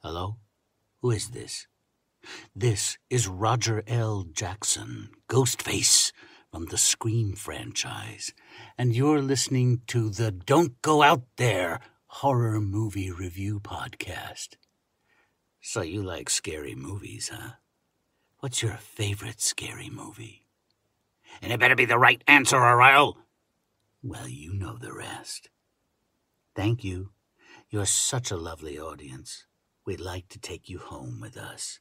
Hello? Who is this? This is Roger L. Jackson, Ghostface from the Scream franchise, and you're listening to the Don't Go Out There horror movie review podcast. So you like scary movies, huh? What's your favorite scary movie? And it better be the right answer or I'll. Well, you know the rest. Thank you. You're such a lovely audience. We'd like to take you home with us.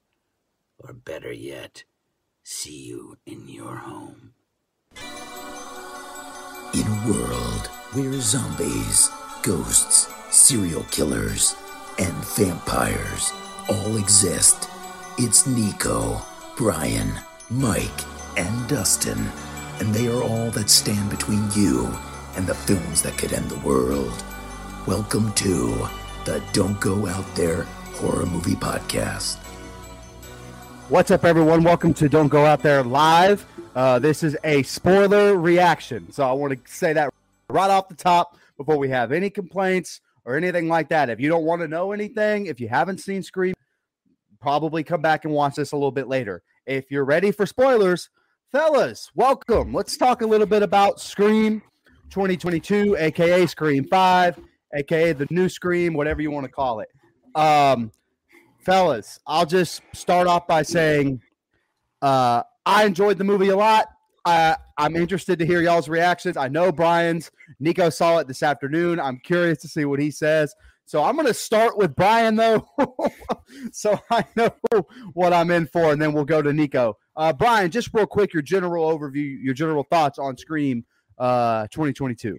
Or better yet, see you in your home. In a world where zombies, ghosts, serial killers, and vampires all exist, it's Nico, Brian, Mike, and Dustin, and they are all that stand between you and the films that could end the world. Welcome to the Don't Go Out There Horror Movie Podcast. What's up, everyone? Welcome to Don't Go Out There Live. Uh, this is a spoiler reaction. So I want to say that right off the top before we have any complaints or anything like that. If you don't want to know anything, if you haven't seen Scream, probably come back and watch this a little bit later. If you're ready for spoilers, fellas, welcome. Let's talk a little bit about Scream 2022, aka Scream 5, aka the new Scream, whatever you want to call it. Um, fellas, I'll just start off by saying uh, I enjoyed the movie a lot. Uh, I'm interested to hear y'all's reactions. I know Brian's. Nico saw it this afternoon. I'm curious to see what he says. So I'm going to start with Brian, though, so I know what I'm in for, and then we'll go to Nico. Uh, Brian, just real quick, your general overview, your general thoughts on Scream uh, 2022.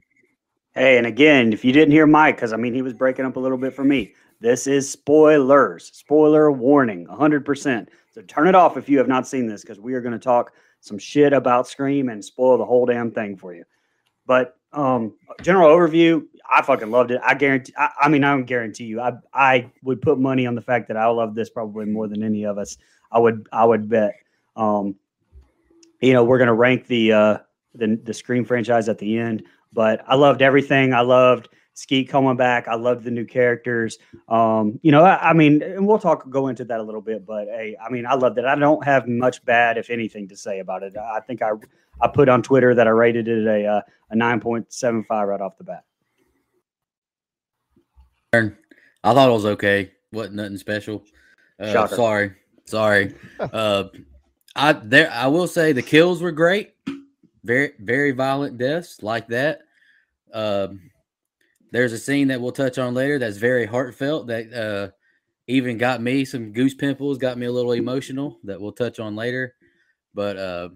Hey, and again, if you didn't hear Mike, because I mean, he was breaking up a little bit for me. This is spoilers, spoiler warning, 100%. So turn it off if you have not seen this, because we are going to talk some shit about Scream and spoil the whole damn thing for you. But um, general overview, I fucking loved it. I guarantee. I, I, mean, I don't guarantee you. I I would put money on the fact that I love this probably more than any of us. I would I would bet. Um, you know, we're gonna rank the uh the the Scream franchise at the end, but I loved everything. I loved Skeet coming back. I loved the new characters. Um, you know, I, I, mean, and we'll talk go into that a little bit, but hey, I mean, I loved it. I don't have much bad, if anything, to say about it. I think I I put on Twitter that I rated it a uh, a nine point seven five right off the bat. I thought it was okay. wasn't nothing special. Uh, sorry, sorry. uh, I there. I will say the kills were great. Very very violent deaths like that. Um, there's a scene that we'll touch on later that's very heartfelt that uh, even got me some goose pimples, got me a little emotional that we'll touch on later. But uh,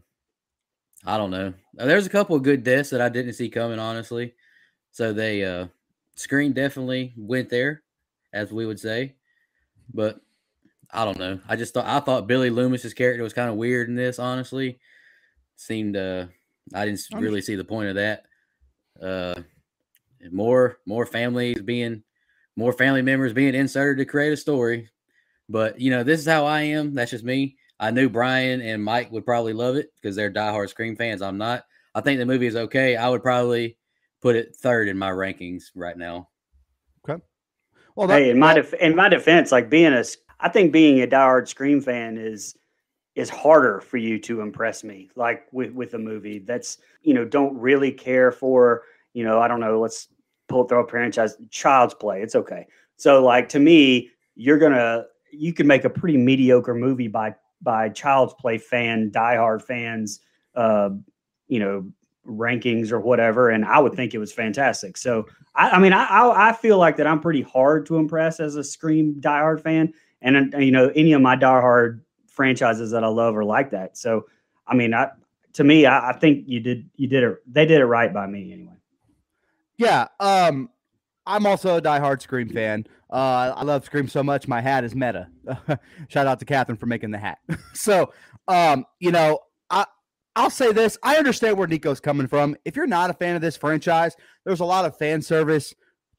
I don't know. Uh, there's a couple of good deaths that I didn't see coming, honestly. So they uh, Scream definitely went there, as we would say. But I don't know. I just thought I thought Billy Loomis's character was kind of weird in this. Honestly, seemed uh, I didn't really see the point of that. Uh, more more families being more family members being inserted to create a story. But you know, this is how I am. That's just me. I knew Brian and Mike would probably love it because they're diehard Scream fans. I'm not. I think the movie is okay. I would probably put it third in my rankings right now. Okay. Well, that, hey, in my def- in my defense, like being a, I think being a diehard Scream fan is is harder for you to impress me. Like with with a movie that's you know don't really care for you know I don't know let's pull throw a franchise child's play. It's okay. So like to me, you're gonna you can make a pretty mediocre movie by by Child's Play fan, diehard fans, uh, you know, rankings or whatever, and I would think it was fantastic. So I, I mean, I, I, I feel like that I'm pretty hard to impress as a Scream diehard fan, and you know, any of my diehard franchises that I love are like that. So I mean, I to me, I, I think you did you did it. They did it right by me anyway. Yeah. Um, I'm also a diehard Scream fan. Uh, I love Scream so much. My hat is meta. Shout out to Catherine for making the hat. so, um, you know, I I'll say this. I understand where Nico's coming from. If you're not a fan of this franchise, there's a lot of fan service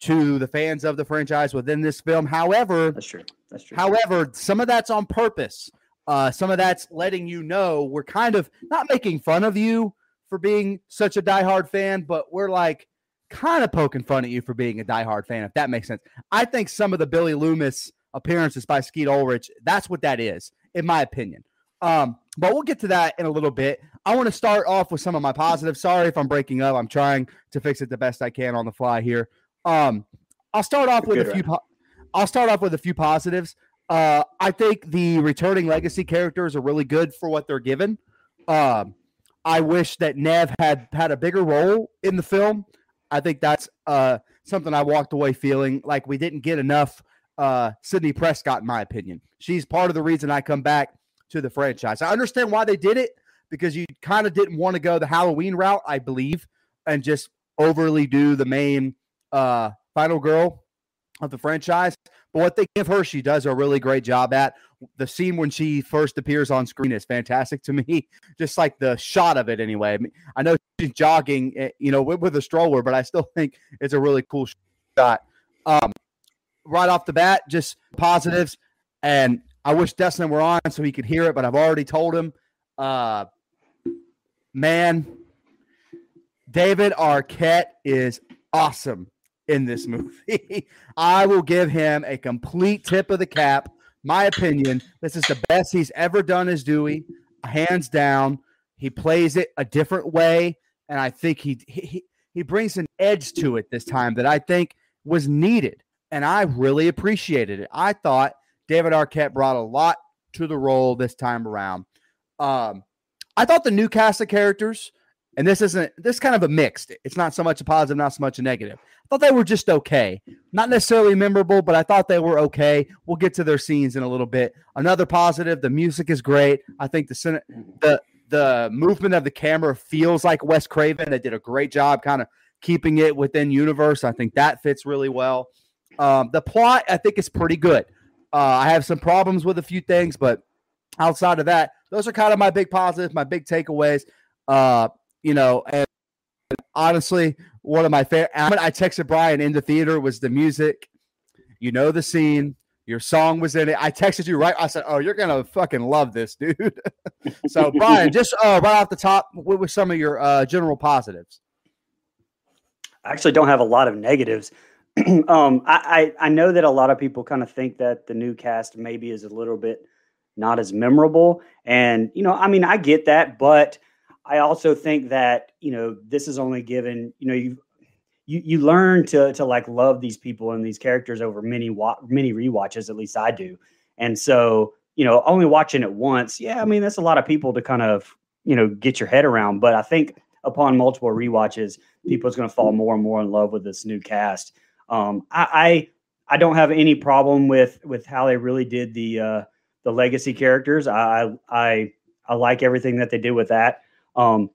to the fans of the franchise within this film. However, that's true. That's true. However, some of that's on purpose. Uh, some of that's letting you know we're kind of not making fun of you for being such a diehard fan, but we're like kind of poking fun at you for being a diehard fan, if that makes sense. I think some of the Billy Loomis appearances by Skeet Ulrich, that's what that is, in my opinion. Um, but we'll get to that in a little bit. I want to start off with some of my positives. Sorry if I'm breaking up. I'm trying to fix it the best I can on the fly here. Um, I'll start off with a few. Po- I'll start off with a few positives. Uh, I think the returning legacy characters are really good for what they're given. Um, I wish that Nev had had a bigger role in the film. I think that's uh, something I walked away feeling like we didn't get enough uh, Sidney Prescott, in my opinion. She's part of the reason I come back to the franchise. I understand why they did it because you kind of didn't want to go the Halloween route, I believe, and just overly do the main uh, final girl of the franchise. But what they give her, she does a really great job at. The scene when she first appears on screen is fantastic to me. Just like the shot of it, anyway. I, mean, I know she's jogging, eh, you know, with, with, a stroller, but I still think it's a really cool shot. Um, right off the bat, just positives. And I wish Dustin were on so he could hear it, but I've already told him. Uh, man, David Arquette is awesome in this movie. I will give him a complete tip of the cap. My opinion, this is the best he's ever done as Dewey, hands down. He plays it a different way, and I think he he he brings an edge to it this time that I think was needed, and I really appreciated it. I thought David Arquette brought a lot to the role this time around. Um, I thought the new cast of characters and this isn't this kind of a mixed. It's not so much a positive, not so much a negative. I thought they were just okay. Not necessarily memorable, but I thought they were okay. We'll get to their scenes in a little bit. Another positive, the music is great. I think the the the movement of the camera feels like Wes Craven. They did a great job kind of keeping it within universe. I think that fits really well. Um, the plot, I think, is pretty good. Uh, I have some problems with a few things, but outside of that, those are kind of my big positives, my big takeaways. Uh, you know, and honestly, one of my favorite. I texted Brian in the theater was the music. You know the scene. Your song was in it. I texted you right. I said, "Oh, you're gonna fucking love this, dude." so, Brian, just uh, right off the top, what were some of your uh, general positives? I actually don't have a lot of negatives. um, I, I I know that a lot of people kind of think that the new cast maybe is a little bit not as memorable, and you know, I mean, I get that, but I also think that you know this is only given you know you you you learn to to like love these people and these characters over many wa- many rewatches. At least I do, and so you know only watching it once, yeah, I mean that's a lot of people to kind of you know get your head around. But I think upon multiple rewatches, people's going to fall more and more in love with this new cast. Um, I, I I don't have any problem with with how they really did the uh, the legacy characters. I I I like everything that they did with that. Um,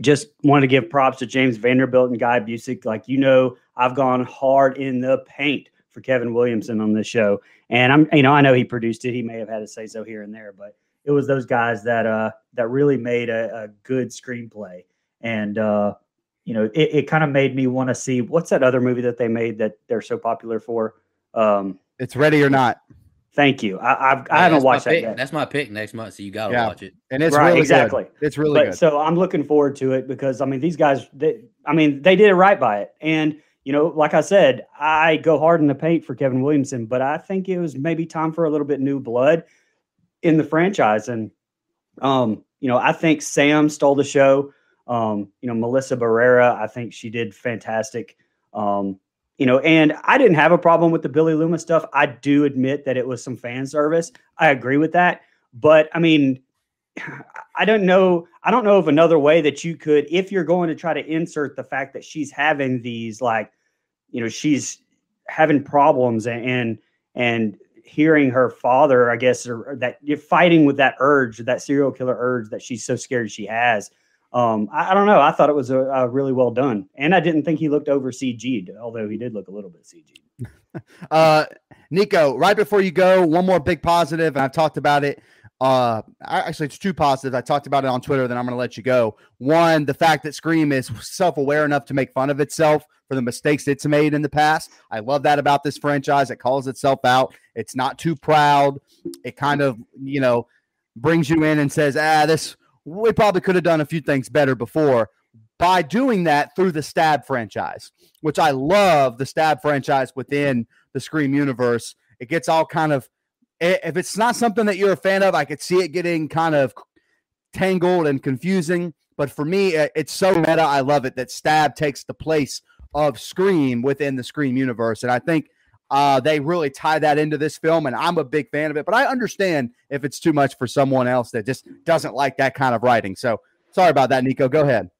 just wanted to give props to James Vanderbilt and Guy Busick. Like you know, I've gone hard in the paint for Kevin Williamson on this show, and I'm you know I know he produced it. He may have had to say so here and there, but it was those guys that uh that really made a, a good screenplay, and uh, you know it, it kind of made me want to see what's that other movie that they made that they're so popular for. Um, it's Ready or Not. Thank you. I, I've, I haven't watched that yet. That's my pick next month, so you got to yeah. watch it. And it's right, really exactly. Good. It's really but, good. So I'm looking forward to it because I mean these guys. They, I mean they did it right by it, and you know, like I said, I go hard in the paint for Kevin Williamson, but I think it was maybe time for a little bit new blood in the franchise. And um, you know, I think Sam stole the show. Um, you know, Melissa Barrera, I think she did fantastic. Um, you know, and I didn't have a problem with the Billy Loomis stuff. I do admit that it was some fan service. I agree with that. But I mean, I don't know. I don't know of another way that you could, if you're going to try to insert the fact that she's having these, like, you know, she's having problems and and, and hearing her father, I guess, or, or that you're fighting with that urge, that serial killer urge that she's so scared she has. Um, I, I, don't know. I thought it was a, a, really well done, and I didn't think he looked over CG'd, although he did look a little bit CG'd. uh, Nico, right before you go, one more big positive, and I've talked about it. Uh, actually, it's two positives. I talked about it on Twitter. Then I'm going to let you go. One, the fact that Scream is self-aware enough to make fun of itself for the mistakes it's made in the past. I love that about this franchise. It calls itself out. It's not too proud. It kind of, you know, brings you in and says, "Ah, this we probably could have done a few things better before by doing that through the Stab franchise, which I love the Stab franchise within the Scream universe. It gets all kind of, if it's not something that you're a fan of, I could see it getting kind of tangled and confusing. But for me, it's so meta. I love it that Stab takes the place of Scream within the Scream universe. And I think uh, they really tie that into this film, and I'm a big fan of it. But I understand if it's too much for someone else that just doesn't like that kind of writing. So sorry about that, Nico. Go ahead.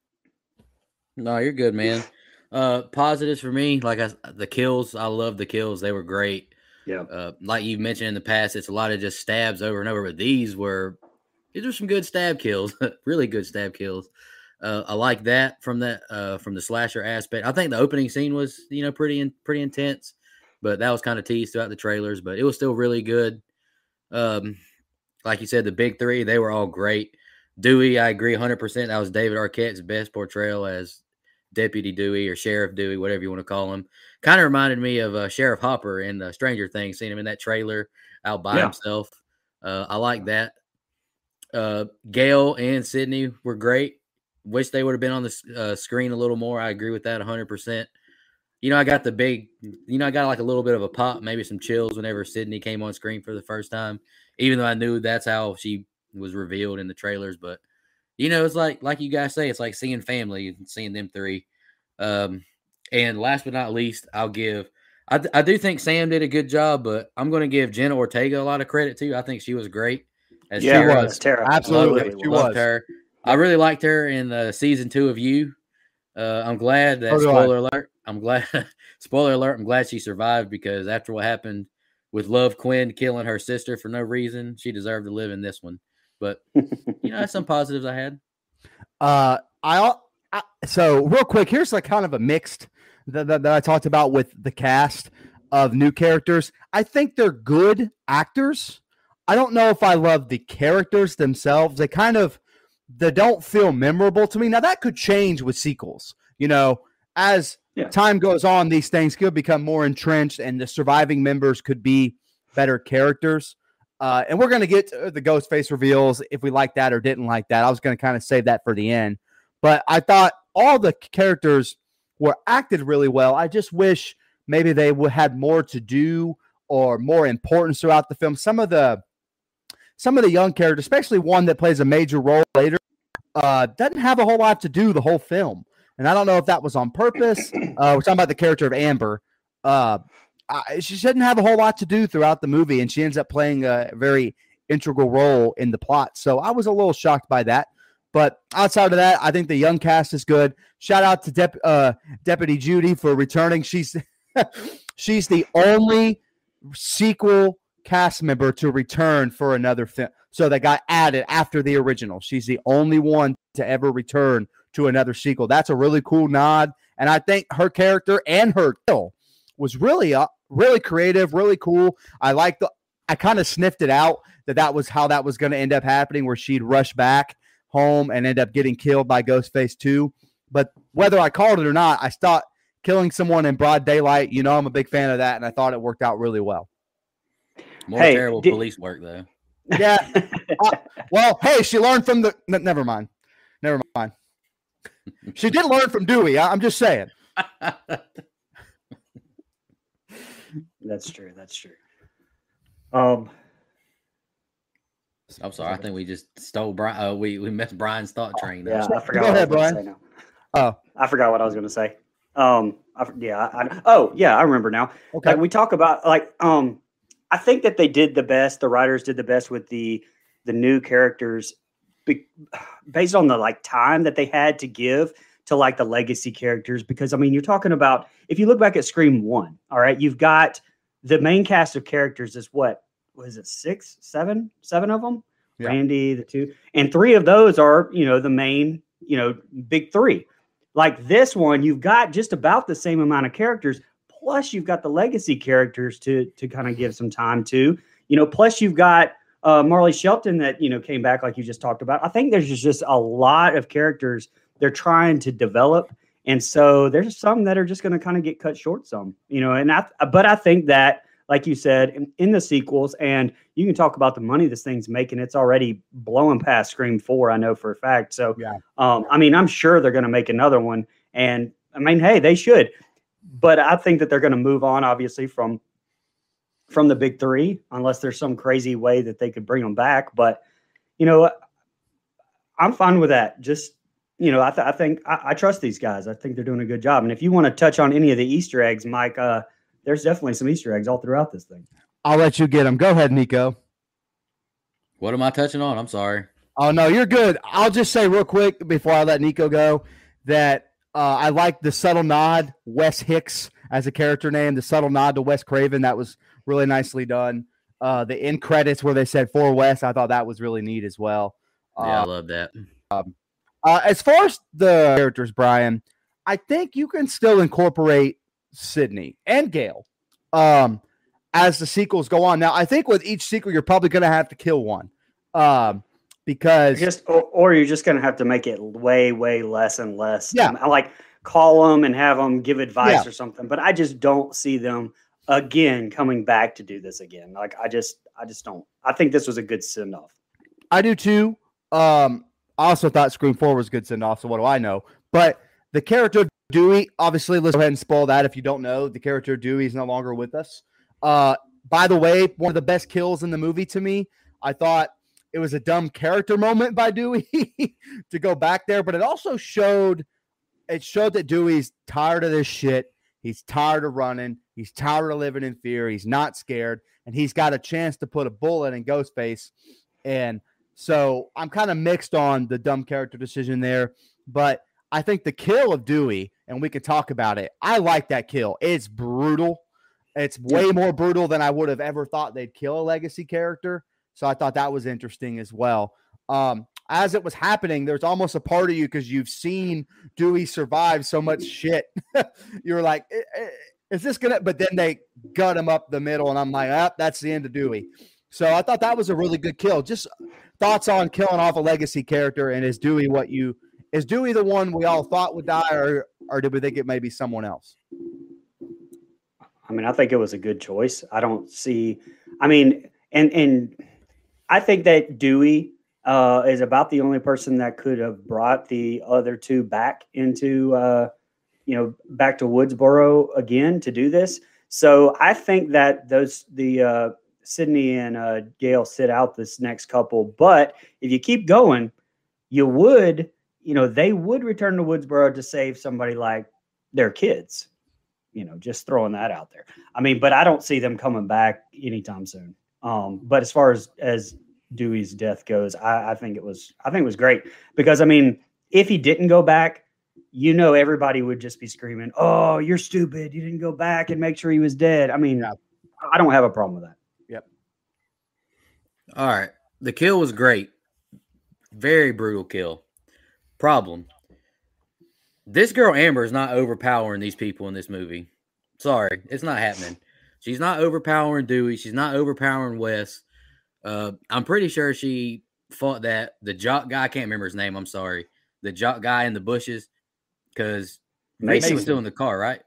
No, you're good, man. Uh, positives for me, like I, the kills. I love the kills; they were great. Yeah. Uh, like you mentioned in the past, it's a lot of just stabs over and over. But these were these are some good stab kills, really good stab kills. Uh, I like that from that uh, from the slasher aspect. I think the opening scene was you know pretty in, pretty intense but that was kind of teased throughout the trailers. But it was still really good. Um, like you said, the big three they were all great. Dewey, I agree 100%. That was David Arquette's best portrayal as Deputy Dewey or Sheriff Dewey, whatever you want to call him. Kind of reminded me of uh, Sheriff Hopper in the Stranger Things, seeing him in that trailer out by yeah. himself. Uh, I like that. Uh, Gale and Sidney were great. Wish they would have been on the uh, screen a little more. I agree with that 100% you know, I got the big, you know, I got like a little bit of a pop, maybe some chills whenever Sidney came on screen for the first time, even though I knew that's how she was revealed in the trailers. But, you know, it's like, like you guys say, it's like seeing family and seeing them three. Um, and last but not least, I'll give, I, I do think Sam did a good job, but I'm going to give Jenna Ortega a lot of credit too. I think she was great. As yeah, Tara. was Tara. Absolutely. Loved, she was. her. I really liked her in the season two of You. Uh, I'm glad that, spoiler alert, I'm glad. spoiler alert! I'm glad she survived because after what happened with Love Quinn killing her sister for no reason, she deserved to live in this one. But you know, some positives I had. Uh, I, I so real quick. Here's like kind of a mixed that, that, that I talked about with the cast of new characters. I think they're good actors. I don't know if I love the characters themselves. They kind of they don't feel memorable to me. Now that could change with sequels. You know, as yeah. time goes on, these things could become more entrenched, and the surviving members could be better characters. Uh, and we're going to get to the ghost face reveals if we like that or didn't like that. I was going to kind of save that for the end, but I thought all the characters were acted really well. I just wish maybe they would had more to do or more importance throughout the film. Some of the some of the young characters, especially one that plays a major role later, uh, doesn't have a whole lot to do the whole film. And I don't know if that was on purpose. Uh, we're talking about the character of Amber. Uh, I, she shouldn't have a whole lot to do throughout the movie, and she ends up playing a very integral role in the plot. So I was a little shocked by that. But outside of that, I think the young cast is good. Shout out to Dep- uh, Deputy Judy for returning. She's she's the only sequel cast member to return for another film. So that got added after the original. She's the only one to ever return to another sequel. That's a really cool nod. And I think her character and her kill was really uh, really creative, really cool. I like the I kind of sniffed it out that that was how that was going to end up happening where she'd rush back home and end up getting killed by Ghostface 2. But whether I called it or not, I thought killing someone in broad daylight, you know, I'm a big fan of that and I thought it worked out really well. More hey, terrible did, police work though. Yeah. uh, well, hey, she learned from the n- never mind. Never mind she did learn from Dewey. I'm just saying. That's true. That's true. Um, I'm sorry. I think we just stole Brian. Uh, we we missed Brian's thought train. Yeah, I forgot. Go ahead, Brian. Oh, I forgot what I was going to say. Um, I, yeah. I, oh, yeah. I remember now. Okay. Like we talk about like um, I think that they did the best. The writers did the best with the the new characters, be, based on the like time that they had to give to like the legacy characters. Because I mean, you're talking about if you look back at Scream One, all right, you've got the main cast of characters is what was it six, seven, seven of them. Yeah. Randy, the two, and three of those are you know the main you know big three. Like this one, you've got just about the same amount of characters, plus you've got the legacy characters to to kind of give some time to. You know, plus you've got uh, Marley Shelton that you know came back like you just talked about. I think there's just, a lot of characters they're trying to develop, and so there's some that are just going to kind of get cut short. Some, you know, and I but I think that like you said, in, in, the sequels. And you can talk about the money this thing's making. It's already blowing past Scream 4, I know for a fact. So, yeah. um, I mean, I'm sure they're going to make another one. And I mean, hey, they should. But I think that they're going to move on, obviously, from from the big three, unless there's some crazy way that they could bring them back. But, you know, I'm fine with that. Just, you know, I, th- I think I, I, trust these guys. I think they're doing a good job. And if you want to touch on any of the Easter eggs, Mike, uh, there's definitely some Easter eggs all throughout this thing. I'll let you get them. Go ahead, Nico. What am I touching on? I'm sorry. Oh no, you're good. I'll just say real quick before I let Nico go that uh, I like the subtle nod, Wes Hicks as a character name, the subtle nod to Wes Craven. That was really nicely done. Uh, the end credits where they said for Wes, I thought that was really neat as well. Uh, yeah, I love that. Um, uh, as far as the characters, Brian, I think you can still incorporate Sidney and Gale um, as the sequels go on. Now, I think with each sequel, you're probably going to have to kill one um, because just or, or you're just going to have to make it way, way less and less. Yeah, I like call them and have them give advice yeah. or something. But I just don't see them again coming back to do this again. Like I just, I just don't. I think this was a good send off. I do too. Um, I also thought Scream Four was good send off. So what do I know? But the character Dewey, obviously, let's go ahead and spoil that if you don't know. The character Dewey is no longer with us. Uh, by the way, one of the best kills in the movie to me. I thought it was a dumb character moment by Dewey to go back there, but it also showed it showed that Dewey's tired of this shit. He's tired of running. He's tired of living in fear. He's not scared, and he's got a chance to put a bullet in Ghostface. And so I'm kind of mixed on the dumb character decision there, but I think the kill of Dewey, and we could talk about it. I like that kill. It's brutal. It's way more brutal than I would have ever thought they'd kill a legacy character. So I thought that was interesting as well. Um, as it was happening, there's almost a part of you because you've seen Dewey survive so much shit. You're like, is this gonna? But then they gut him up the middle, and I'm like, ah, that's the end of Dewey. So I thought that was a really good kill. Just thoughts on killing off a legacy character, and is Dewey what you is Dewey the one we all thought would die, or or did we think it may be someone else? I mean, I think it was a good choice. I don't see. I mean, and and I think that Dewey uh, is about the only person that could have brought the other two back into, uh, you know, back to Woodsboro again to do this. So I think that those the uh, Sidney and uh, Gale sit out this next couple. But if you keep going, you would you know, they would return to Woodsboro to save somebody like their kids. You know, just throwing that out there. I mean, but I don't see them coming back anytime soon. Um, but as far as as Dewey's death goes, I, I think it was I think it was great because I mean, if he didn't go back, you know, everybody would just be screaming, "Oh, you're stupid! You didn't go back and make sure he was dead." I mean, yeah. I don't have a problem with that. Yep. All right, the kill was great, very brutal kill. Problem. This girl Amber is not overpowering these people in this movie. Sorry, it's not happening. She's not overpowering Dewey. She's not overpowering Wes. Uh, I'm pretty sure she fought that the jock guy. I can't remember his name. I'm sorry. The jock guy in the bushes because Richie was still in the car, right?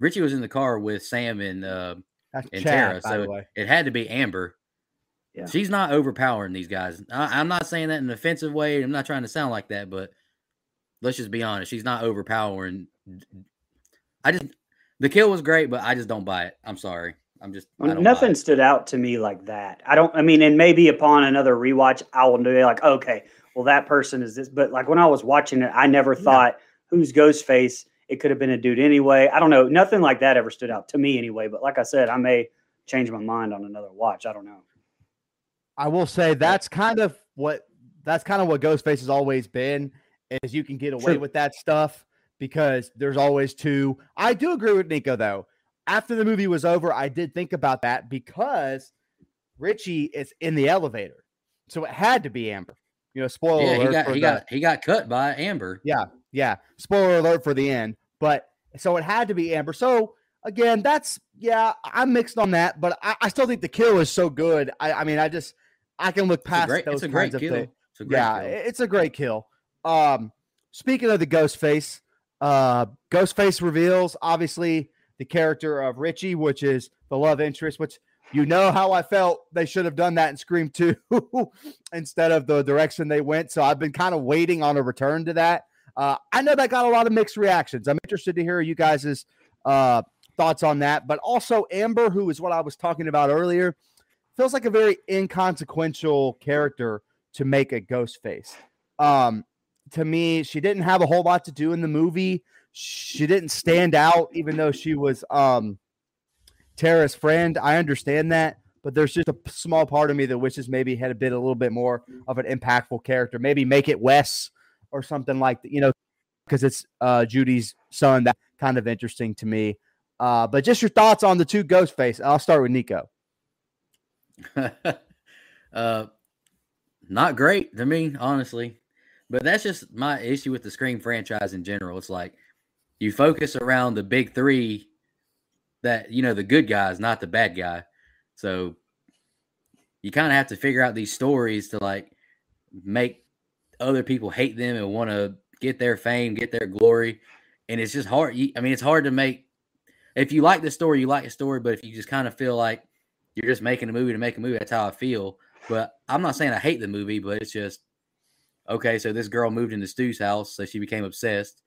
Richie was in the car with Sam and uh, and Chad, Tara, so it had to be Amber. Yeah. She's not overpowering these guys. I, am not saying that in an offensive way. I'm not trying to sound like that, but let's just be honest. She's not overpowering. I just the kill was great, but I just don't buy it. I'm sorry. I'm just nothing stood out to me like that. I don't. I mean, and maybe upon another rewatch, I will be like, okay, well, that person is this. But like when I was watching it, I never thought yeah. who's Ghostface, it could have been a dude anyway. I don't know. Nothing like that ever stood out to me anyway. But like I said, I may change my mind on another watch. I don't know. I will say that's kind of what that's kind of what Ghostface has always been is you can get away True. with that stuff because there's always two. I do agree with Nico though. After the movie was over, I did think about that because Richie is in the elevator. So it had to be Amber. You know, spoiler yeah, alert. He got he the, got he got cut by Amber. Yeah, yeah. Spoiler alert for the end. But so it had to be Amber. So again, that's yeah, I'm mixed on that, but I, I still think the kill is so good. I, I mean, I just I can look past great, those kinds of kill. things. yeah, kill. it's a great kill. Um, speaking of the ghost face, uh, Ghostface reveals obviously the character of Richie, which is the love interest, which you know how I felt they should have done that in Scream 2 instead of the direction they went. So I've been kind of waiting on a return to that. Uh, I know that got a lot of mixed reactions. I'm interested to hear you guys' uh, thoughts on that. But also, Amber, who is what I was talking about earlier, feels like a very inconsequential character to make a ghost face. Um, to me, she didn't have a whole lot to do in the movie. She didn't stand out, even though she was um, Tara's friend. I understand that, but there's just a small part of me that wishes maybe had a bit a little bit more of an impactful character. Maybe make it Wes or something like that, you know, because it's uh, Judy's son. That kind of interesting to me. Uh, but just your thoughts on the two Ghostface. I'll start with Nico. uh, not great to me, honestly. But that's just my issue with the Scream franchise in general. It's like you focus around the big three that, you know, the good guys, not the bad guy. So you kind of have to figure out these stories to like make other people hate them and want to get their fame, get their glory. And it's just hard. I mean, it's hard to make. If you like the story, you like the story. But if you just kind of feel like you're just making a movie to make a movie, that's how I feel. But I'm not saying I hate the movie, but it's just okay, so this girl moved into Stu's house, so she became obsessed.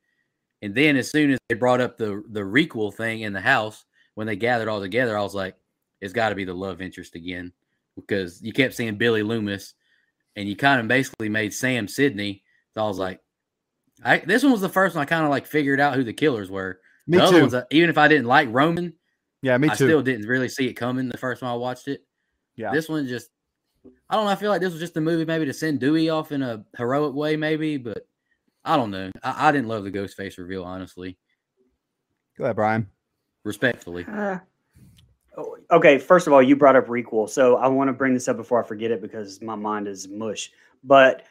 And then as soon as they brought up the the requel thing in the house, when they gathered all together, I was like, it's got to be the love interest again because you kept seeing Billy Loomis, and you kind of basically made Sam Sidney. So I was like, I this one was the first one I kind of like figured out who the killers were. Me the too. Ones, uh, even if I didn't like Roman, yeah, me too. I still didn't really see it coming the first time I watched it. Yeah, this one just I don't know. I feel like this was just a movie maybe to send Dewey off in a heroic way, maybe, but I don't know. I, I didn't love the ghost face reveal, honestly. Go ahead, Brian. Respectfully. Uh, okay, first of all, you brought up requel. So I want to bring this up before I forget it because my mind is mush. But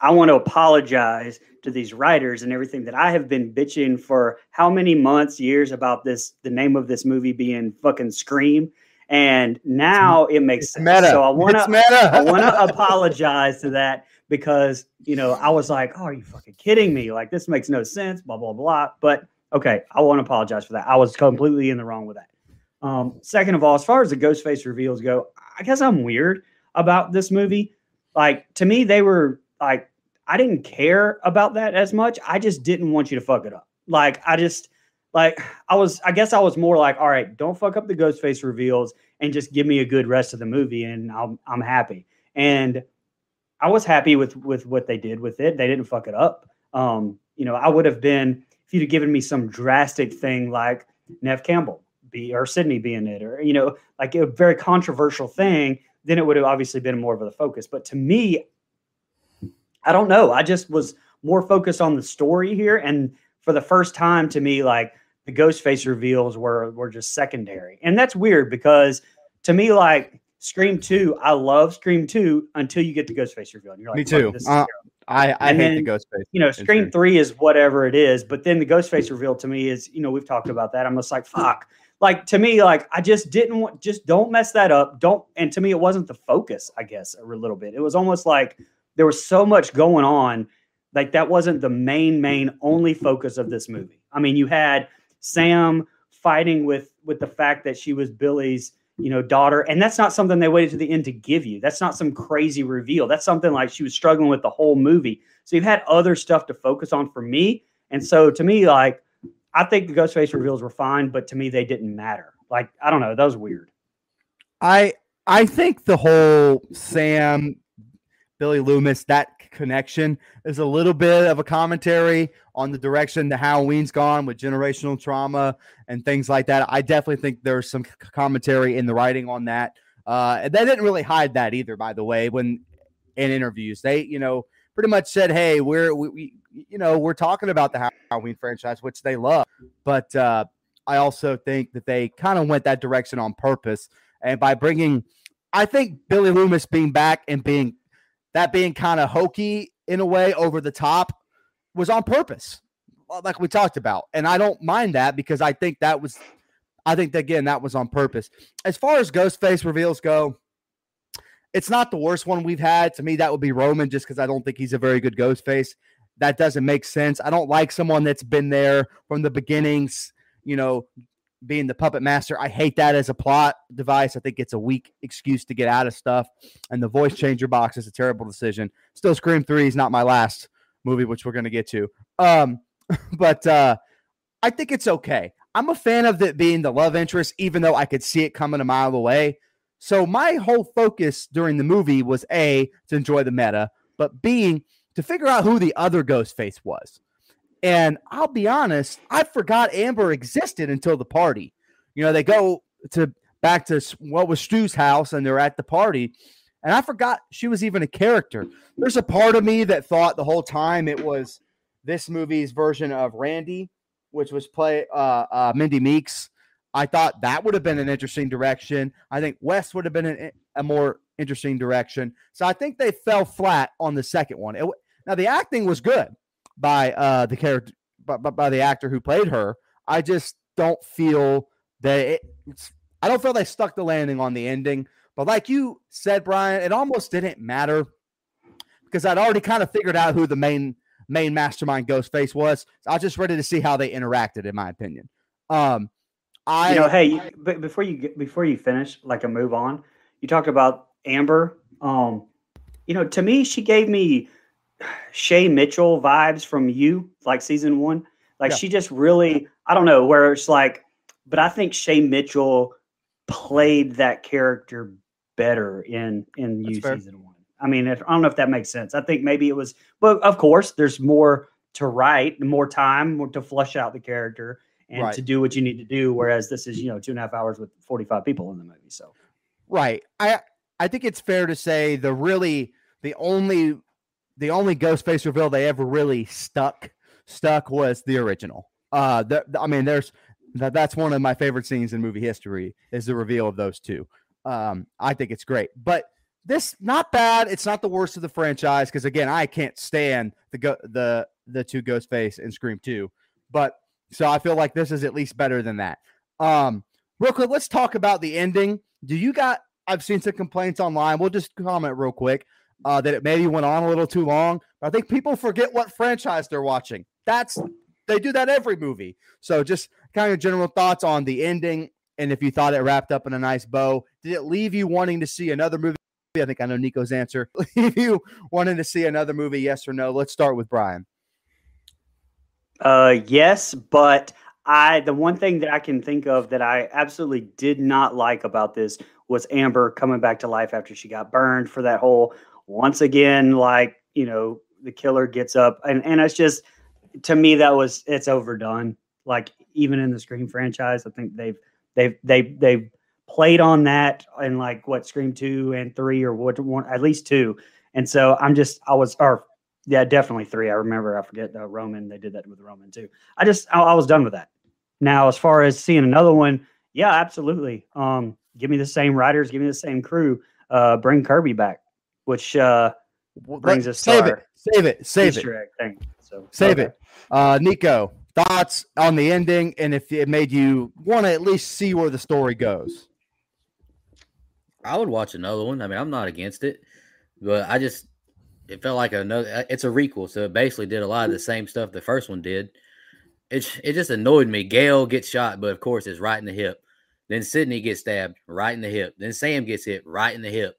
I want to apologize to these writers and everything that I have been bitching for how many months, years about this, the name of this movie being fucking Scream and now it makes sense. Meta. So I want to I want to apologize to that because you know I was like, "Oh, are you fucking kidding me? Like this makes no sense." Blah blah blah. But okay, I want to apologize for that. I was completely in the wrong with that. Um, second of all, as far as the Ghostface reveals go, I guess I'm weird about this movie. Like to me, they were like I didn't care about that as much. I just didn't want you to fuck it up. Like I just like I was, I guess I was more like, all right, don't fuck up the ghost face reveals and just give me a good rest of the movie, and I'm I'm happy. And I was happy with with what they did with it. They didn't fuck it up. Um, you know, I would have been if you'd have given me some drastic thing like Nev Campbell be or Sidney being it, or you know, like a very controversial thing, then it would have obviously been more of a focus. But to me, I don't know. I just was more focused on the story here, and for the first time to me, like the ghost face reveals were were just secondary. And that's weird because to me, like Scream 2, I love Scream 2 until you get the ghost face reveal. And you're like, me too. Uh, I, I hate then, the ghost face. You know, Scream 3 is whatever it is, but then the ghost face reveal to me is, you know, we've talked about that. I'm just like, fuck. Like to me, like I just didn't want just don't mess that up. Don't and to me it wasn't the focus, I guess, a little bit. It was almost like there was so much going on like that wasn't the main, main only focus of this movie. I mean, you had Sam fighting with with the fact that she was Billy's, you know, daughter, and that's not something they waited to the end to give you. That's not some crazy reveal. That's something like she was struggling with the whole movie. So you've had other stuff to focus on for me, and so to me, like I think the Ghostface reveals were fine, but to me they didn't matter. Like I don't know, that was weird. I I think the whole Sam Billy Loomis, that connection is a little bit of a commentary on the direction the Halloween's gone with generational trauma and things like that. I definitely think there's some commentary in the writing on that. Uh, and they didn't really hide that either, by the way, when in interviews. They, you know, pretty much said, "Hey, we're we, we you know we're talking about the Halloween franchise, which they love, but uh, I also think that they kind of went that direction on purpose, and by bringing, I think Billy Loomis being back and being that being kind of hokey in a way over the top was on purpose, uh, like we talked about, and I don't mind that because I think that was, I think that, again that was on purpose. As far as Ghostface reveals go, it's not the worst one we've had. To me, that would be Roman, just because I don't think he's a very good ghost face. That doesn't make sense. I don't like someone that's been there from the beginnings, you know, being the puppet master. I hate that as a plot device. I think it's a weak excuse to get out of stuff. And the voice changer box is a terrible decision. Still, Scream 3 is not my last movie, which we're going to get to. Um, but uh, I think it's okay. I'm a fan of it being the love interest, even though I could see it coming a mile away. So my whole focus during the movie was A, to enjoy the meta, but B, to figure out who the other Ghostface was. And I'll be honest, I forgot Amber existed until the party. You know, they go to back to what was Stu's house and they're at the party. And I forgot she was even a character. There's a part of me that thought the whole time it was this movie's version of Randy, which was play uh, uh, Mindy Meeks I thought that would have been an interesting direction. I think Wes would have been an, a more interesting direction. So I think they fell flat on the second one. It, now the acting was good by uh, the character, by, by the actor who played her. I just don't feel that it, I don't feel they stuck the landing on the ending. But like you said, Brian, it almost didn't matter because I'd already kind of figured out who the main main mastermind ghost face was. So I was just ready to see how they interacted, in my opinion. Um, I, you know, hey, but before you get, before you finish, like a move on, you talked about Amber. Um, you know, to me, she gave me Shay Mitchell vibes from you, like season one. Like yeah. she just really, I don't know, where it's like, but I think Shay Mitchell played that character better in in you season one. I mean, if, I don't know if that makes sense. I think maybe it was, but of course, there's more to write, more time to flush out the character and right. to do what you need to do. Whereas this is, you know, two and a half hours with 45 people in the movie. So, right. I, I think it's fair to say the really, the only, the only Ghostface reveal they ever really stuck, stuck was the original. Uh, the, I mean, there's, that, that's one of my favorite scenes in movie history is the reveal of those two. Um, I think it's great, but this not bad. It's not the worst of the franchise because again, I can't stand the go the the two Ghostface and Scream two, but so I feel like this is at least better than that. Um, real quick, let's talk about the ending. Do you got? I've seen some complaints online. We'll just comment real quick uh, that it maybe went on a little too long. I think people forget what franchise they're watching. That's they do that every movie. So just kind of general thoughts on the ending and if you thought it wrapped up in a nice bow. Did it leave you wanting to see another movie? I think I know Nico's answer. leave you wanting to see another movie? Yes or no? Let's start with Brian. Uh, yes, but I the one thing that I can think of that I absolutely did not like about this was Amber coming back to life after she got burned for that whole once again like you know the killer gets up and and it's just to me that was it's overdone like even in the Scream franchise I think they've they've they've, they've played on that in like what Scream two and three or what one at least two and so I'm just I was or yeah, definitely three. I remember. I forget uh, Roman. They did that with Roman too. I just I, I, was done with that. Now, as far as seeing another one, yeah, absolutely. Um, give me the same writers, give me the same crew. Uh, bring Kirby back, which uh brings us to save it, save it, save Easter it. Thing. So save okay. it. Uh, Nico, thoughts on the ending, and if it made you want to at least see where the story goes. I would watch another one. I mean, I'm not against it, but I just it felt like another. Uh, it's a requel, so it basically did a lot of the same stuff the first one did. It it just annoyed me. Gale gets shot, but of course it's right in the hip. Then Sidney gets stabbed right in the hip. Then Sam gets hit right in the hip.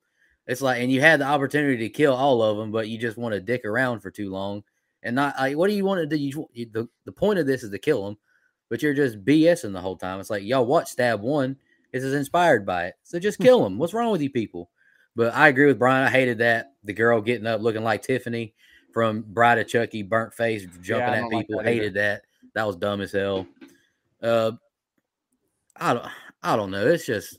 It's like, and you had the opportunity to kill all of them, but you just want to dick around for too long and not like, what do you want to do? You, the, the point of this is to kill them, but you're just BSing the whole time. It's like, y'all watch Stab One. This is inspired by it. So just kill them. What's wrong with you people? But I agree with Brian. I hated that the girl getting up looking like Tiffany from Bride of Chucky, burnt face, jumping yeah, at people. Like that hated that. That was dumb as hell. Uh, I don't. I don't know. It's just.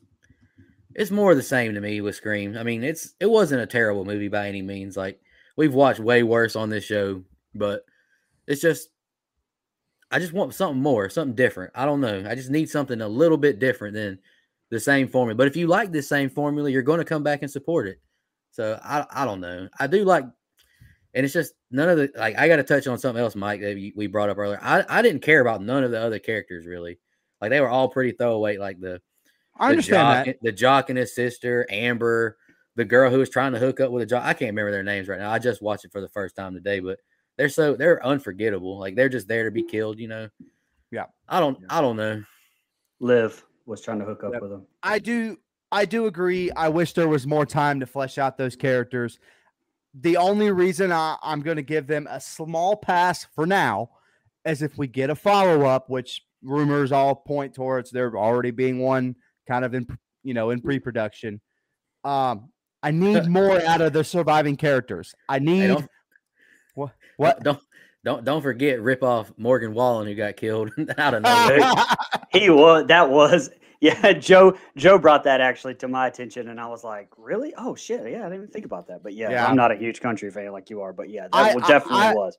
It's more the same to me with Scream. I mean, it's it wasn't a terrible movie by any means. Like we've watched way worse on this show, but it's just I just want something more, something different. I don't know. I just need something a little bit different than the same formula. But if you like this same formula, you're going to come back and support it. So I, I don't know. I do like, and it's just none of the like. I got to touch on something else, Mike, that we brought up earlier. I, I didn't care about none of the other characters really. Like they were all pretty throwaway. Like the I understand the jock, that the jock and his sister Amber, the girl who was trying to hook up with a jock. I can't remember their names right now. I just watched it for the first time today, but they're so they're unforgettable. Like they're just there to be killed, you know. Yeah. I don't I don't know. Liv was trying to hook up yep. with them. I do I do agree. I wish there was more time to flesh out those characters. The only reason I, I'm going to give them a small pass for now is if we get a follow up, which rumors all point towards there already being one kind of in you know in pre production. Um, I need more out of the surviving characters. I need what? What? Don't don't don't forget rip off Morgan Wallen who got killed out of nowhere. he was that was yeah. Joe Joe brought that actually to my attention, and I was like, really? Oh shit! Yeah, I didn't even think about that. But yeah, yeah. I'm not a huge country fan like you are, but yeah, that I, definitely I, was.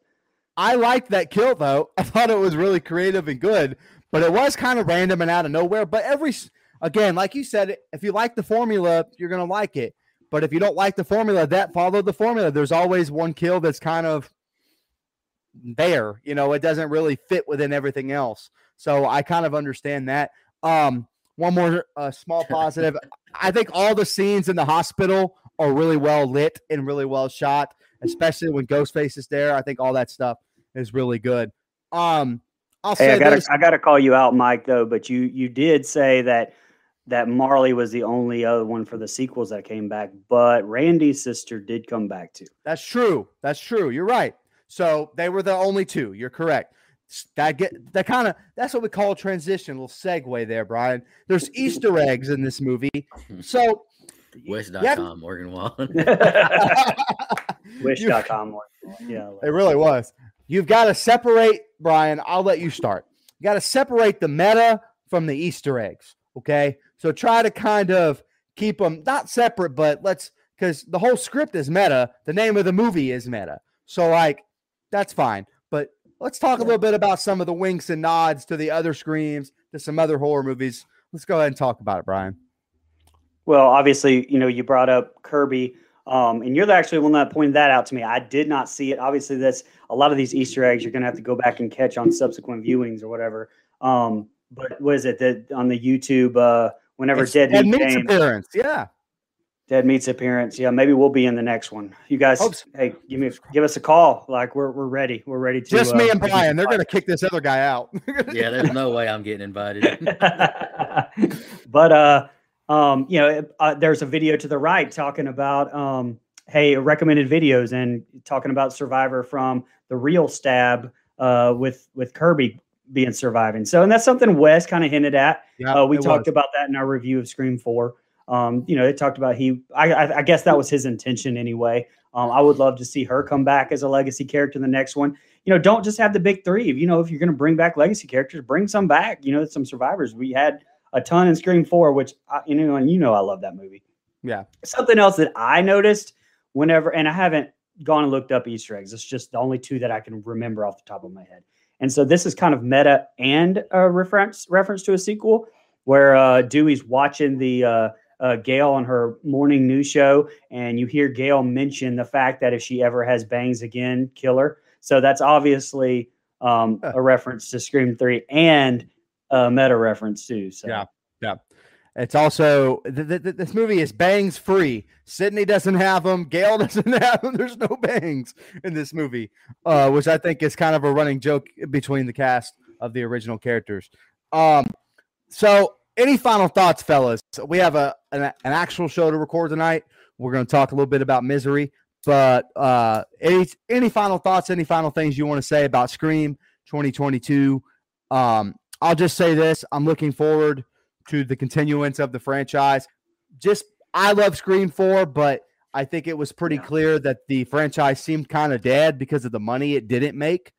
I liked that kill though. I thought it was really creative and good, but it was kind of random and out of nowhere. But every again, like you said, if you like the formula, you're gonna like it. But if you don't like the formula, that follow the formula. There's always one kill that's kind of there. You know, it doesn't really fit within everything else. So I kind of understand that. Um, one more uh, small positive. I think all the scenes in the hospital are really well lit and really well shot, especially when Ghostface is there. I think all that stuff is really good. Um, I'll hey, say I gotta, this. I gotta call you out, Mike, though. But you you did say that that Marley was the only other one for the sequels that came back, but Randy's sister did come back too. That's true. That's true. You're right. So they were the only two. You're correct. That get that kind of that's what we call a transition, a little segue there, Brian. There's Easter eggs in this movie. So Wish.com, Morgan Wallen. Wish.com, Yeah. It really was. You've got to separate, Brian. I'll let you start. You got to separate the meta from the Easter eggs. Okay. So try to kind of keep them not separate, but let's because the whole script is meta. The name of the movie is meta. So like that's fine. But let's talk a little bit about some of the winks and nods to the other screams, to some other horror movies. Let's go ahead and talk about it, Brian. Well, obviously, you know, you brought up Kirby. Um, and you're actually one that pointed that out to me. I did not see it. Obviously, that's a lot of these Easter eggs you're going to have to go back and catch on subsequent viewings or whatever. Um, but was it that on the YouTube? Uh, whenever it's Dead, Dead Meat Meat's appearance. Yeah. Dead Meat's appearance. Yeah, maybe we'll be in the next one. You guys, so. hey, give me give us a call. Like we're we're ready. We're ready to. Just uh, me and Brian. They're gonna kick this other guy out. yeah, there's no way I'm getting invited. but uh, um, you know, uh, there's a video to the right talking about um, hey, recommended videos and talking about Survivor from the real stab uh with with Kirby being surviving. So, and that's something Wes kind of hinted at. Yeah, uh, we talked was. about that in our review of Scream Four. Um, you know, they talked about he. I, I, I guess that was his intention anyway. Um, I would love to see her come back as a legacy character in the next one. You know, don't just have the big three. You know, if you're going to bring back legacy characters, bring some back. You know, some survivors. We had a ton in Scream Four, which I, you know, and you know, I love that movie. Yeah. Something else that I noticed whenever, and I haven't gone and looked up Easter eggs. It's just the only two that I can remember off the top of my head. And so this is kind of meta and a reference reference to a sequel where uh, Dewey's watching the uh, uh, Gale on her morning news show, and you hear Gale mention the fact that if she ever has bangs again, kill her. So that's obviously um, a reference to Scream Three and a meta reference too. So yeah, yeah. It's also th- th- this movie is bangs free. Sidney doesn't have them. Gale doesn't have them. There's no bangs in this movie, uh, which I think is kind of a running joke between the cast of the original characters. Um, so, any final thoughts, fellas? We have a an, an actual show to record tonight. We're going to talk a little bit about misery, but uh, any any final thoughts? Any final things you want to say about Scream 2022? Um, I'll just say this: I'm looking forward to the continuance of the franchise. Just I love Scream 4, but I think it was pretty Yeah. clear that the franchise seemed kind of dead because of the money it didn't make.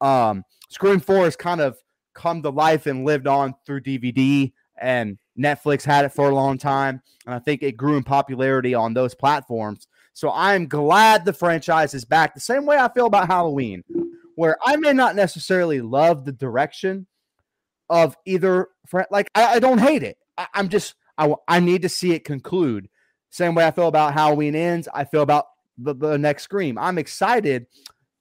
Um, Scream 4 has kind of come to life and lived on through DVD, and Netflix had it for a long time. And I think it grew in popularity on those platforms. So I'm glad the franchise is back the same way I feel about Halloween, where I may not necessarily love the direction of either, fr- like, I, I don't hate it. I, I'm just, I I need to see it conclude. Same way I feel about Halloween ends, I feel about the, the next Scream. I'm excited,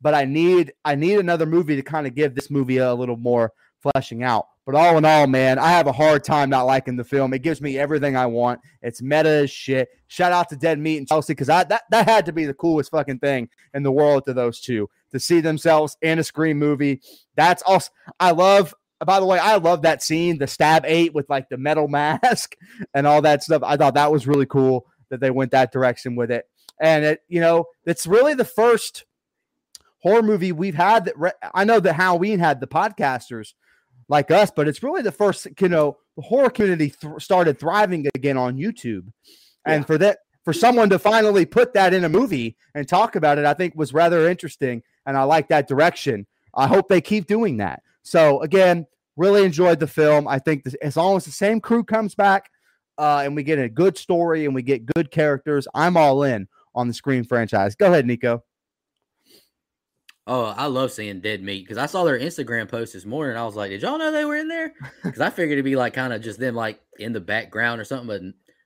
but I need I need another movie to kind of give this movie a little more fleshing out. But all in all, man, I have a hard time not liking the film. It gives me everything I want. It's meta as shit. Shout out to Dead Meat and Chelsea because I that, that had to be the coolest fucking thing in the world to those two to see themselves in a Scream movie. That's also I love. By the way, I love that scene, the stab eight with like the metal mask and all that stuff. I thought that was really cool that they went that direction with it. And it, you know, it's really the first horror movie we've had that re- I know that Halloween had the podcasters like us, but it's really the first, you know, the horror community th- started thriving again on YouTube. And Yeah. for that, for someone to finally put that in a movie and talk about it, I think was rather interesting. And I like that direction. I hope they keep doing that. So again, really enjoyed the film. I think this, as long as the same crew comes back uh, and we get a good story and we get good characters, I'm all in on the Scream franchise. Go ahead, Nico. Oh, I love seeing Dead Meat because I saw their Instagram post this morning. And I was like, "Did y'all know they were in there?" Because I figured it'd be like kind of just them like in the background or something. But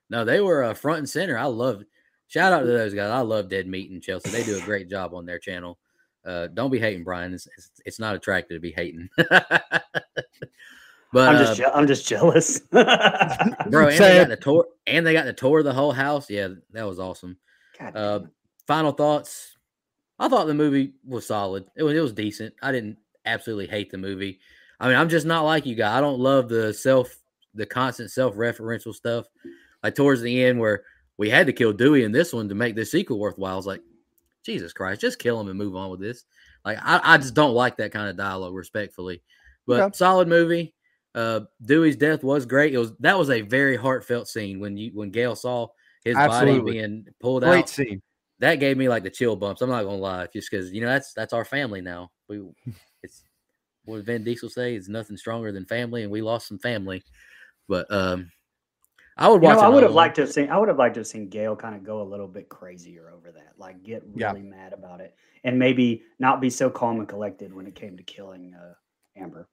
no, they were uh, front and center. I love. Shout out to those guys. I love Dead Meat and Chelsea. They do a great job on their channel. Uh, don't be hating, Brian. It's, it's, it's not attractive to be hating. but I'm uh, just je- I'm just jealous. bro, and they got the tour, and they got the tour of the whole house. Yeah, that was awesome. God Uh, damn it. final thoughts. I thought the movie was solid. It was it was decent. I didn't absolutely hate the movie. I mean, I'm just not like you guys. I don't love the self, the constant self-referential stuff. Like towards the end, where we had to kill Dewey in this one to make this sequel worthwhile. I was like, Jesus Christ, just kill him and move on with this. Like, I, I just don't like that kind of dialogue, respectfully. But Okay. solid movie. Uh, Dewey's death was great. It was that was a very heartfelt scene when you when Gale saw his Absolutely. body being pulled Great out scene. that gave me like the chill bumps. I'm not gonna lie, just because you know that's that's our family now. We it's what Vin Diesel say? It's nothing stronger than family, and we lost some family. But um, I would You watch. know, I would have liked to have seen. I would have liked to have seen Gale kind of go a little bit crazier over that, like get Yeah. really mad about it, and maybe not be so calm and collected when it came to killing uh, Amber.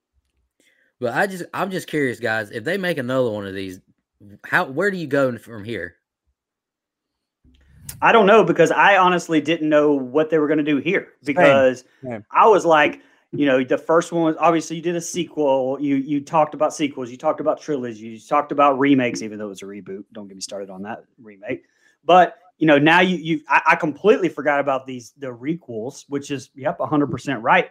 But I just I'm just curious, guys. If they make another one of these, how where do you go from here? I don't know because I honestly didn't know what they were going to do here because Same. I was like, you know, the first one was obviously you did a sequel. You you talked about sequels. You talked about trilogies. You talked about remakes, even though it was a reboot. Don't get me started on that remake. But you know, now you you I, I completely forgot about these the requels, which is yep, hundred percent right.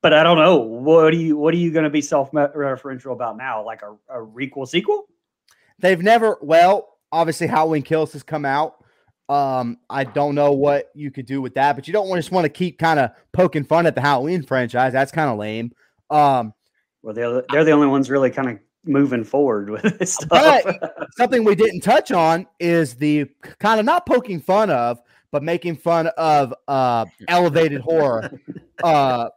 But I don't know what are you what are you going to be self referential about now? Like a, a requel sequel? They've never, well, obviously Halloween Kills has come out. Um, I don't know what you could do with that, but you don't want just want to keep kind of poking fun at the Halloween franchise. That's kind of lame. Um, Well, they're they're the only ones really kind of moving forward with this stuff. something we didn't touch on is the kind of not poking fun of, but making fun of uh elevated horror. Uh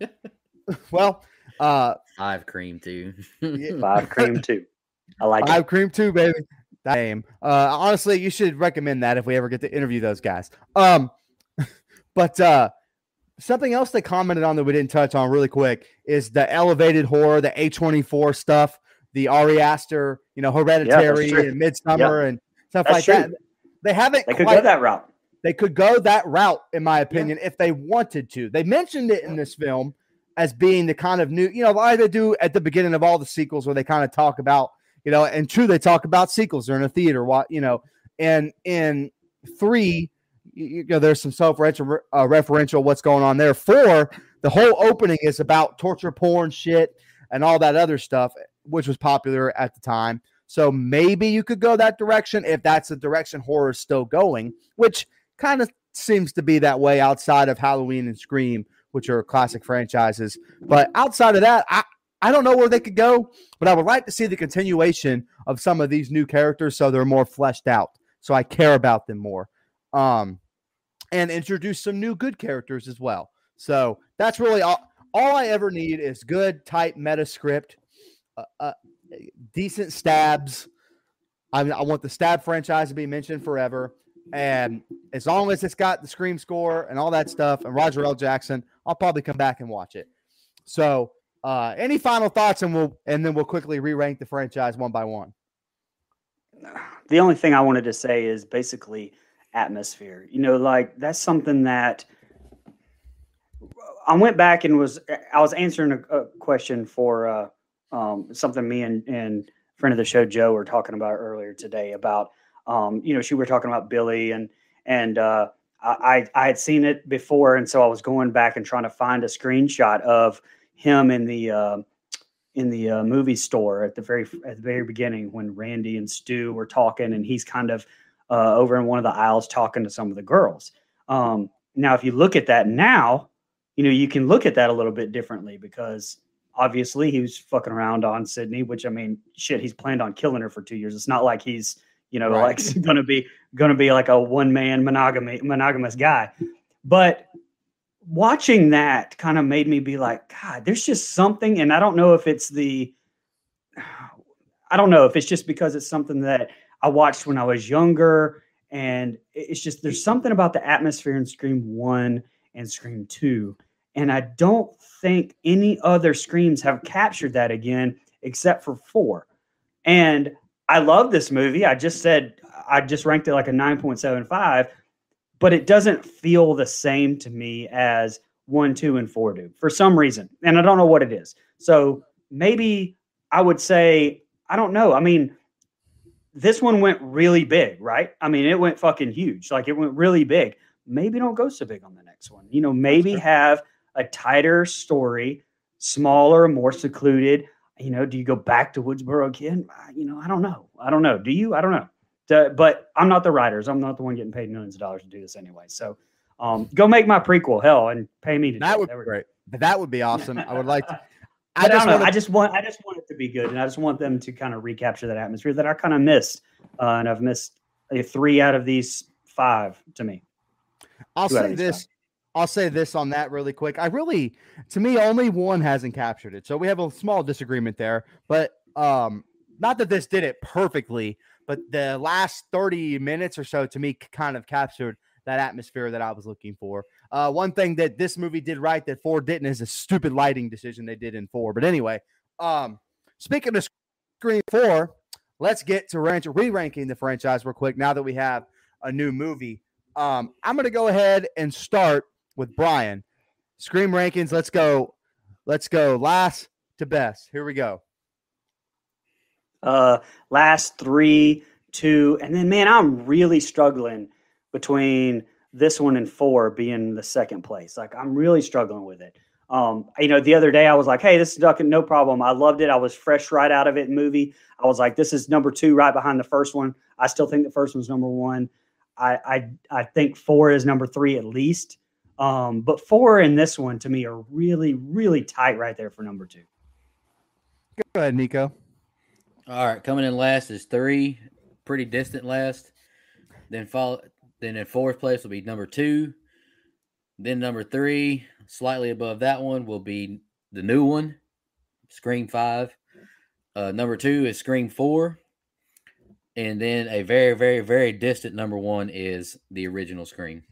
well, uh I've cream too. Yeah. Five cream too. I like Five it. cream too, baby. That name. Uh, honestly, you should recommend that if we ever get to interview those guys. Um, but uh, something else they commented on that we didn't touch on really quick is the elevated horror, the A twenty four stuff, the Ari Aster, you know, Hereditary true. and Midsommar and stuff That's like true. that. They haven't They could quite go that route. they could go that route, in my opinion, if they wanted to. They mentioned it in this film as being the kind of new, you know, like they do at the beginning of all the sequels where they kind of talk about, you know, and true, they talk about sequels. They're in a theater, you know, and in three, you, know, there's some self uh, referential what's going on there. Four, the whole opening is about torture porn shit and all that other stuff, which was popular at the time. So maybe you could go that direction if that's the direction horror is still going, which kind of seems to be that way outside of Halloween and Scream, which are classic franchises. But outside of that, I, I don't know where they could go, but I would like to see the continuation of some of these new characters so they're more fleshed out. so I care about them more. Um, and introduce some new good characters as well. So that's really all. All I ever need is good, tight meta script, uh, uh, decent stabs. I, mean, I want the stab franchise to be mentioned forever. And as long as it's got the scream score and all that stuff and Roger L. Jackson, I'll probably come back and watch it. So, uh, any final thoughts, and we'll and then we'll quickly re-rank the franchise one by one. The only thing I wanted to say is basically atmosphere. You know, like that's something that I went back and was I was answering a, a question for uh, um, something me and and friend of the show Joe were talking about earlier today about um, you know she were talking about Billy and and uh, I I had seen it before and so I was going back and trying to find a screenshot of him in the uh, in the uh, movie store at the very at the very beginning when Randy and Stu were talking and he's kind of uh, over in one of the aisles talking to some of the girls. Um, now, if you look at that now, you know you can look at that a little bit differently because obviously he was fucking around on Sidney, which I mean, shit, he's planned on killing her for two years. It's not like he's you know right. like gonna be gonna be like a one man monogamy monogamous guy, but watching that kind of made me be like, God, there's just something, and I don't know if it's the, I don't know if it's just because it's something that I watched when I was younger, and it's just there's something about the atmosphere in Scream One and Scream Two, and I don't think any other Screams have captured that again except for four. And I love this movie. I just said I just ranked it like a 9.75 but it doesn't feel the same to me as one, two, and four do for some reason. And I don't know what it is. So maybe I would say, I don't know. I mean, this one went really big, right? I mean, it went fucking huge. Like it went really big. Maybe don't go so big on the next one. You know, maybe have a tighter story, smaller, more secluded. You know, do you go back to Woodsboro again? You know, I don't know. I don't know. Do you? I don't know to, but I'm not the writers. I'm not the one getting paid millions of dollars to do this anyway. So um, go make my prequel, hell, and pay me to. That would be great. That would be awesome. I would like to. I, just I, I just want I just want it to be good, and I just want them to kind of recapture that atmosphere that I kind of missed, uh, and I've missed a three out of these five to me. I'll Two say this. Five. I'll say this on that really quick. I really, to me, only one hasn't captured it, so we have a small disagreement there. But um, not that this did it perfectly, but the last 30 minutes or so to me kind of captured that atmosphere that I was looking for. Uh, one thing that this movie did right that four didn't is a stupid lighting decision they did in four. But anyway, um, speaking of Scream Four, let's get to rank, re-ranking the franchise real quick. Now that we have a new movie, um, I'm going to go ahead and start with Brian. Scream rankings. Let's go. Let's go last to best. Here we go uh, last three, two, and then man, I'm really struggling between this one and four being the second place. Like I'm really struggling with it. Um, you know, the other day I was like, "Hey, this is Ducking, no problem." I loved it. I was fresh right out of it. Movie. I was like, "This is number two, right behind the first one." I still think the first one's number one. I I, I think four is number three at least. Um, but four and this one to me are really, really tight right there for number two. Go ahead, Nico. All right, coming in last is three, pretty distant last. Then follow, then in fourth place will be number two. Then number three, slightly above that one, will be the new one, Scream Five. Uh, number two is Scream Four, and then a very, very, very distant number one is the original Scream.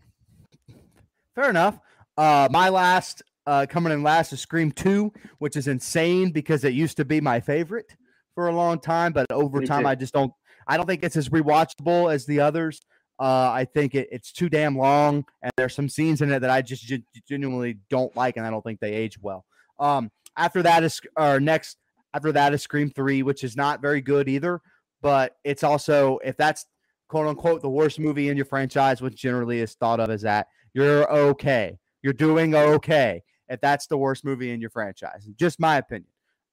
Fair enough. Uh, my last uh, coming in last is Scream Two, which is insane because it used to be my favorite for a long time, but over time, I just don't. I don't think it's as rewatchable as the others. Uh, I think it, it's too damn long, and there's some scenes in it that I just genuinely don't like, and I don't think they age well. Um, after that is our next. After that is Scream Three, which is not very good either, but it's also if that's quote unquote the worst movie in your franchise, which generally is thought of as that, you're okay. You're doing okay if that's the worst movie in your franchise. Just my opinion.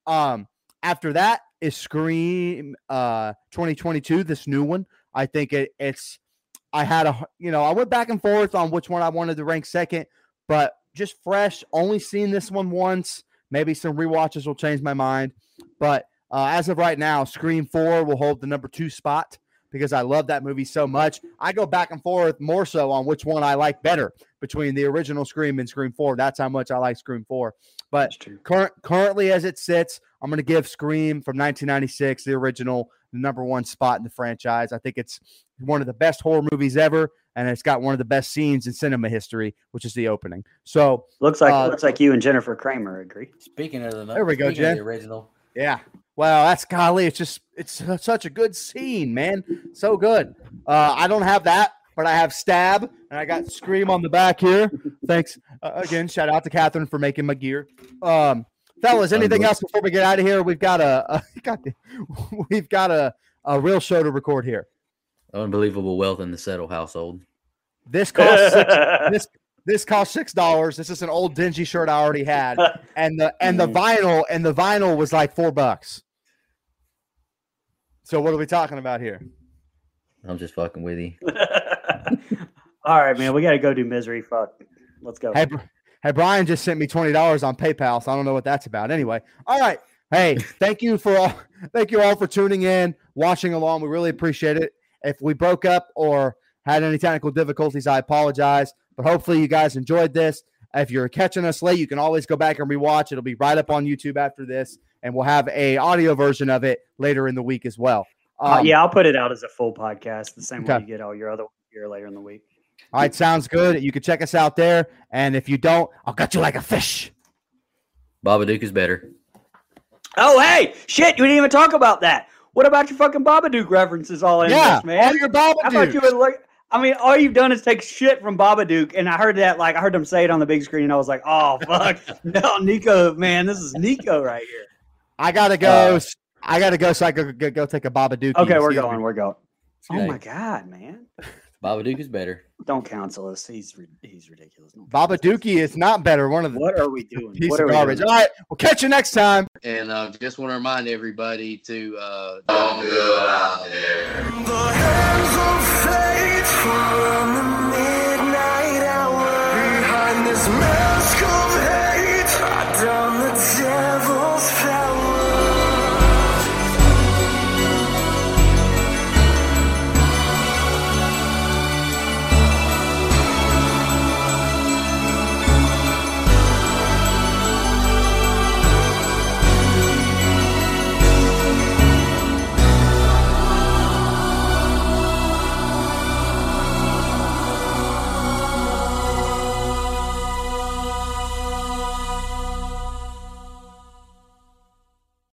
Um, after that is Scream uh 2022, this new one. I think it, it's I had a you know, I went back and forth on which one I wanted to rank second, but just fresh, only seen this one once. Maybe some re-watches will change my mind. But uh, as of right now, Scream 4 will hold the number two spot. because I love that movie so much. I go back and forth more so on which one I like better between the original Scream and Scream 4. That's how much I like Scream 4. But current currently as it sits, I'm going to give Scream from 1996, the original, the number one spot in the franchise. I think it's one of the best horror movies ever, and it's got one of the best scenes in cinema history, which is the opening. So looks like uh, looks like you and Jennifer Kramer agree. Speaking of the there we go, Jen. The original. Yeah. Well, that's golly. It's just it's such a good scene, man. So good. Uh, I don't have that, but I have stab, and I got scream on the back here. Thanks uh, again. Shout out to Catherine for making my gear. Um, fellas, anything else before we get out of here? We've got a, a got the, we've got a, a real show to record here. Unbelievable wealth in the Settle household. This costs six, this this cost six dollars. This is an old dingy shirt I already had, and the and the hmm. vinyl and the vinyl was like four bucks. So what are we talking about here? I'm just fucking with you. All right, man. We got to go do misery. Fuck. Let's go. Hey, hey, Brian just sent me twenty dollars on PayPal, so I don't know what that's about. Anyway, all right. Hey, thank you for all. Thank you all for tuning in, watching along. We really appreciate it. If we broke up or had any technical difficulties, I apologize. But hopefully, you guys enjoyed this. If you're catching us late, you can always go back and rewatch. It'll be right up on YouTube after this, and we'll have a audio version of it later in the week as well. Uh, um, uh, yeah, I'll put it out as a full podcast, the same okay. way you get all your other here later in the week. All right, sounds good. You can check us out there, and if you don't, I'll cut you like a fish. Babadook is better. Oh, hey, shit! You didn't even talk about that. What about your fucking Babadook references all in yeah, this, man? all your Babadook. How about you would look? I mean, all you've done is take shit from Babadook, and I heard that, like, I heard them say it on the big screen, and I was like, oh fuck, no, Nico, man, this is Nico right here. I gotta go. Uh, I gotta go, so I can go, go take a Babadook. Okay, we're going. We're going. Oh my god, man. Baba Babadook is better. Don't counsel us. He's he's ridiculous. Babadookie is not better. One of the what are we doing? Piece of garbage. All right, we'll catch you next time. And uh, just want to remind everybody to uh, don't go out there.